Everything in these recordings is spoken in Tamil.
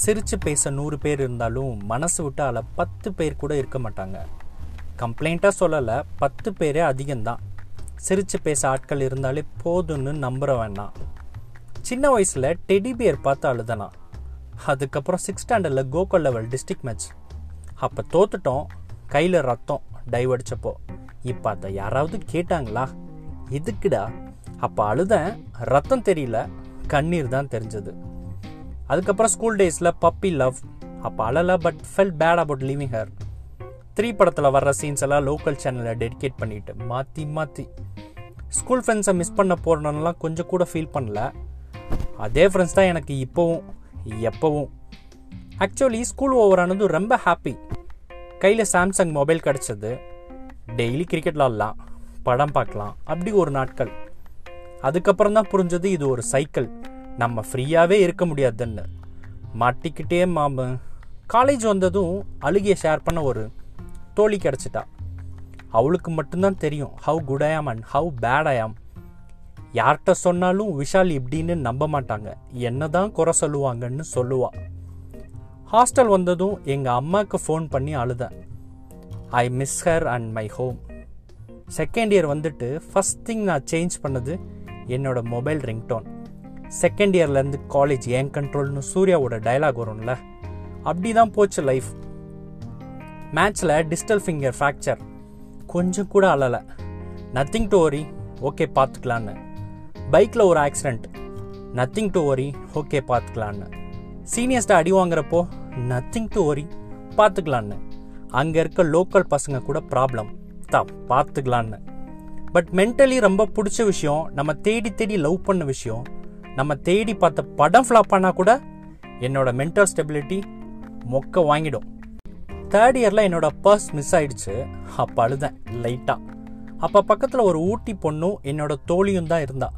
சிரித்து பேச நூறு பேர் இருந்தாலும் மனசு விட்டு அதில் பத்து பேர் கூட இருக்க மாட்டாங்க. கம்ப்ளைண்ட்டாக சொல்லலை பத்து பேரே அதிகம்தான். சிரித்து பேச ஆட்கள் இருந்தாலே போதும்னு நம்புற வேண்டாம் சின்ன வயசில் டெடி பியர் பார்த்து அழுதனா அதுக்கப்புறம் சிக்ஸ் ஸ்டாண்டர்டில் கோகோ லெவல் டிஸ்ட்ரிக்ட் மேட்ச் அப்போ தோத்துட்டோம். கையில் ரத்தம் டைவ் அடித்தப்போ இப்போ அதை யாராவது கேட்டாங்களா? எதுக்குடா? அப்போ அழுதேன் ரத்தம் தெரியல கண்ணீர் தான் தெரிஞ்சது. அதுக்கப்புறம் ஸ்கூல் டேஸில் பப்பி லவ் அப்போ அழலை but fell bad about living her three படத்தில் வர்ற சீன்ஸ் எல்லாம் லோக்கல் சேனலில் டெடிகேட் பண்ணிட்டு மாற்றி மாற்றி ஸ்கூல் ஃப்ரெண்ட்ஸை மிஸ் பண்ண போகிறனெல்லாம் கொஞ்சம் கூட ஃபீல் பண்ணல. அதே ஃப்ரெண்ட்ஸ் தான் எனக்கு இப்போவும் எப்போவும். ஆக்சுவலி ஸ்கூல் ஓவர் ஆனதும் ரொம்ப ஹாப்பி கையில் சாம்சங் மொபைல் கிடச்சது. டெய்லி கிரிக்கெட் விளாட்லாம் படம் பார்க்கலாம். அப்படி ஒரு நாட்கள். அதுக்கப்புறம் தான் புரிஞ்சது இது ஒரு சைக்கிள் நம்ம ஃப்ரீயாகவே இருக்க முடியாதுன்னு. மாட்டிக்கிட்டே மாம காலேஜ் வந்ததும் அழுகிய ஷேர் பண்ண ஒரு தோழி கிடச்சிட்டா. அவளுக்கு மட்டும்தான் தெரியும் ஹவு குட் ஐ ஆம் அண்ட் ஹவு பேட் ஐ ஆம் யார்கிட்ட சொன்னாலும் விஷால் இப்படின்னு நம்ப மாட்டாங்க. என்ன தான் குறை சொல்லுவாங்கன்னு சொல்லுவா. ஹாஸ்டல் வந்ததும் எங்கள் அம்மாவுக்கு ஃபோன் பண்ணி அழுதேன். I miss her and my home second year வந்துட்டு ஃபஸ்ட் திங் நான் சேஞ்ச் பண்ணது என்னோட மொபைல் ரிங்டோன் செகண்ட் இயர்லேருந்து காலேஜ் ஏன் கண்ட்ரோல்னு சூர்யாவோட டைலாக் வரும்ல? அப்படி தான் போச்சு லைஃப் மேட்ச்சில் டிஸ்டல் ஃபிங்கர் ஃப்ராக்சர் கொஞ்சம் கூட அழலை. நத்திங் டு ஒரி ஓகே பார்த்துக்கலான்னு. பைக்கில் ஒரு accident nothing to worry okay பார்த்துக்கலான்னு. சீனியர்ஸ்ட்டை அடி வாங்குறப்போ நத்திங் டு ஒரி பார்த்துக்கலான்னு. அங்கே இருக்க லோக்கல் பசங்க கூட ப்ராப்ளம் தான் பார்த்துக்கலான்னு. பட் மென்டலி ரொம்ப பிடிச்ச விஷயம் நம்ம தேடி தேடி லவ் பண்ண விஷயம் நம்ம தேடி பார்த்த படம் ஃப்ளாப் ஆனால் கூட என்னோட மென்டல் ஸ்டெபிலிட்டி மொக்க வாங்கிடும். தேர்ட் இயரில் என்னோட பர்ஸ் மிஸ் ஆயிடுச்சு. அப்போ அழுதேன் லைட்டாக அப்போ பக்கத்தில் ஒரு ஊட்டி பொண்ணும் என்னோட தோழியும் தான் இருந்தா.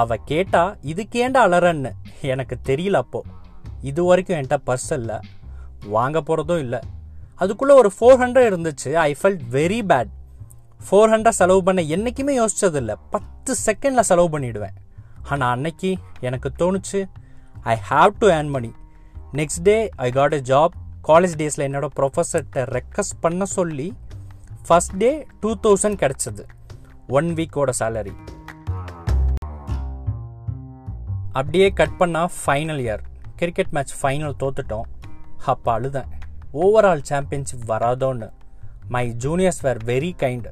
அவள் கேட்டா இதுக்கேண்டா அலறன்னு? எனக்கு தெரியல அப்போ. இது வரைக்கும் என்கிட்ட பர்ஸ் இல்லை. வாங்க போகிறதும் இல்லை. அதுக்குள்ளே ஒரு ஃபோர் ஹண்ட்ரட் இருந்துச்சு. I felt very bad four hundred செலவு பண்ண என்றைக்குமே யோசிச்சதில்லை பத்து செகண்டில் செலவு பண்ணிவிடுவேன் ஆனால் அன்னைக்கு எனக்கு தோணுச்சு I have to earn money next day I got a job college டேஸில் என்னோடய ப்ரொஃபஸர்கிட்ட ரெக்வஸ்ட் பண்ண சொல்லி ஃபஸ்ட் டே டூ தௌசண்ட் கிடச்சிது. ஒன் வீக்கோட சேலரி அப்படியே கட் பண்ணால் final year cricket match final தோத்துட்டோம். அப்போ அழுதேன். Overall championship வராதோன்னு. My juniors were very kind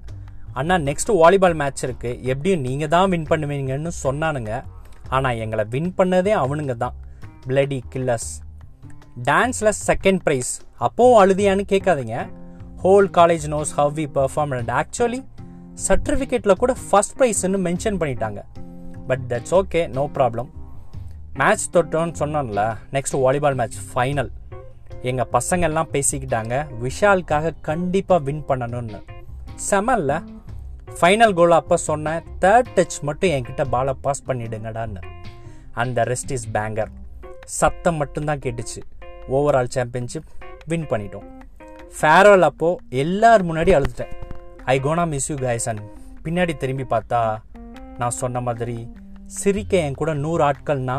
Anna next volleyball match இருக்குது எப்படியும் நீங்கள் தான் வின் பண்ணுவீங்கன்னு சொன்னானுங்க. ஆனால் எங்களை வின் பண்ணதே அவனுங்க தான். பிளடி கில்லர்ஸ் டான்ஸில் செகண்ட் ப்ரைஸ் அப்போவும் அழுதியான்னு கேட்காதீங்க. Whole college knows how we perform and actually சர்டிஃபிகேட்டில் கூட ஃபஸ்ட் ப்ரைஸ்ன்னு மென்ஷன் பண்ணிட்டாங்க. But that's okay no problem match தொட்டோன்னு சொன்னோம்ல நெக்ஸ்ட் வாலிபால் மேட்ச் ஃபைனல் எங்கள் பசங்கள்லாம் பேசிக்கிட்டாங்க விஷாலுக்காக கண்டிப்பாக வின் பண்ணணும்னு. செமல்ல ஃபைனல் கோல் அப்போ சொன்னேன் தேர்ட் டச் மட்டும் என்கிட்ட பாலை பாஸ் பண்ணிடுங்கடான்னு. அந்த ரெஸ்ட் இஸ் பேங்கர் சத்தம் மட்டும்தான் கேட்டுச்சு. ஓவரால் சாம்பியன்ஷிப் வின் பண்ணிட்டோம். ஃபேர்வெல் அப்போது எல்லார் முன்னாடி அழுதுட்டேன். ஐ கோனா மிஸ் யூ கைசன் பின்னாடி திரும்பி பார்த்தா நான் சொன்ன மாதிரி சிரிக்க என் கூட நூறு ஆட்கள்னா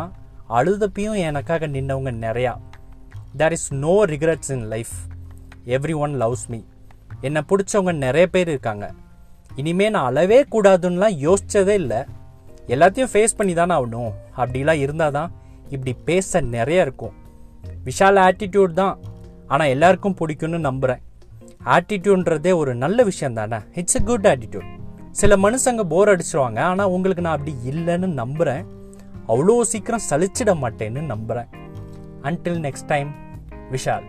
அழுதப்பையும் எனக்காக நின்னவங்க நிறையா. There is no regrets in life everyone loves me என்னை பிடிச்சவங்க நிறைய பேர் இருக்காங்க. இனிமே நான் அழவே கூடாதுன்னெலாம் யோசிச்சதே இல்லை. எல்லாத்தையும் ஃபேஸ் பண்ணி தானே ஆகணும். அப்படிலாம் இருந்தால் தான் இப்படி பேச நிறைய இருக்கும். விஷால் ஆட்டிடியூட் தான். ஆனால் எல்லாருக்கும் பிடிக்கும்னு நம்புகிறேன் ஆட்டிடியூட்ன்றதே ஒரு நல்ல விஷயம் தானே? இட்ஸ் எ குட் ஆட்டிடியூட் சில மனுஷங்க போர் அடிச்சிருவாங்க. ஆனால் உங்களுக்கு நான் அப்படி இல்லைன்னு நம்புகிறேன் அவ்வளோ சீக்கிரம் சலிச்சிட மாட்டேன்னு நம்புகிறேன் அன்டில் நெக்ஸ்ட் டைம் விஷால்.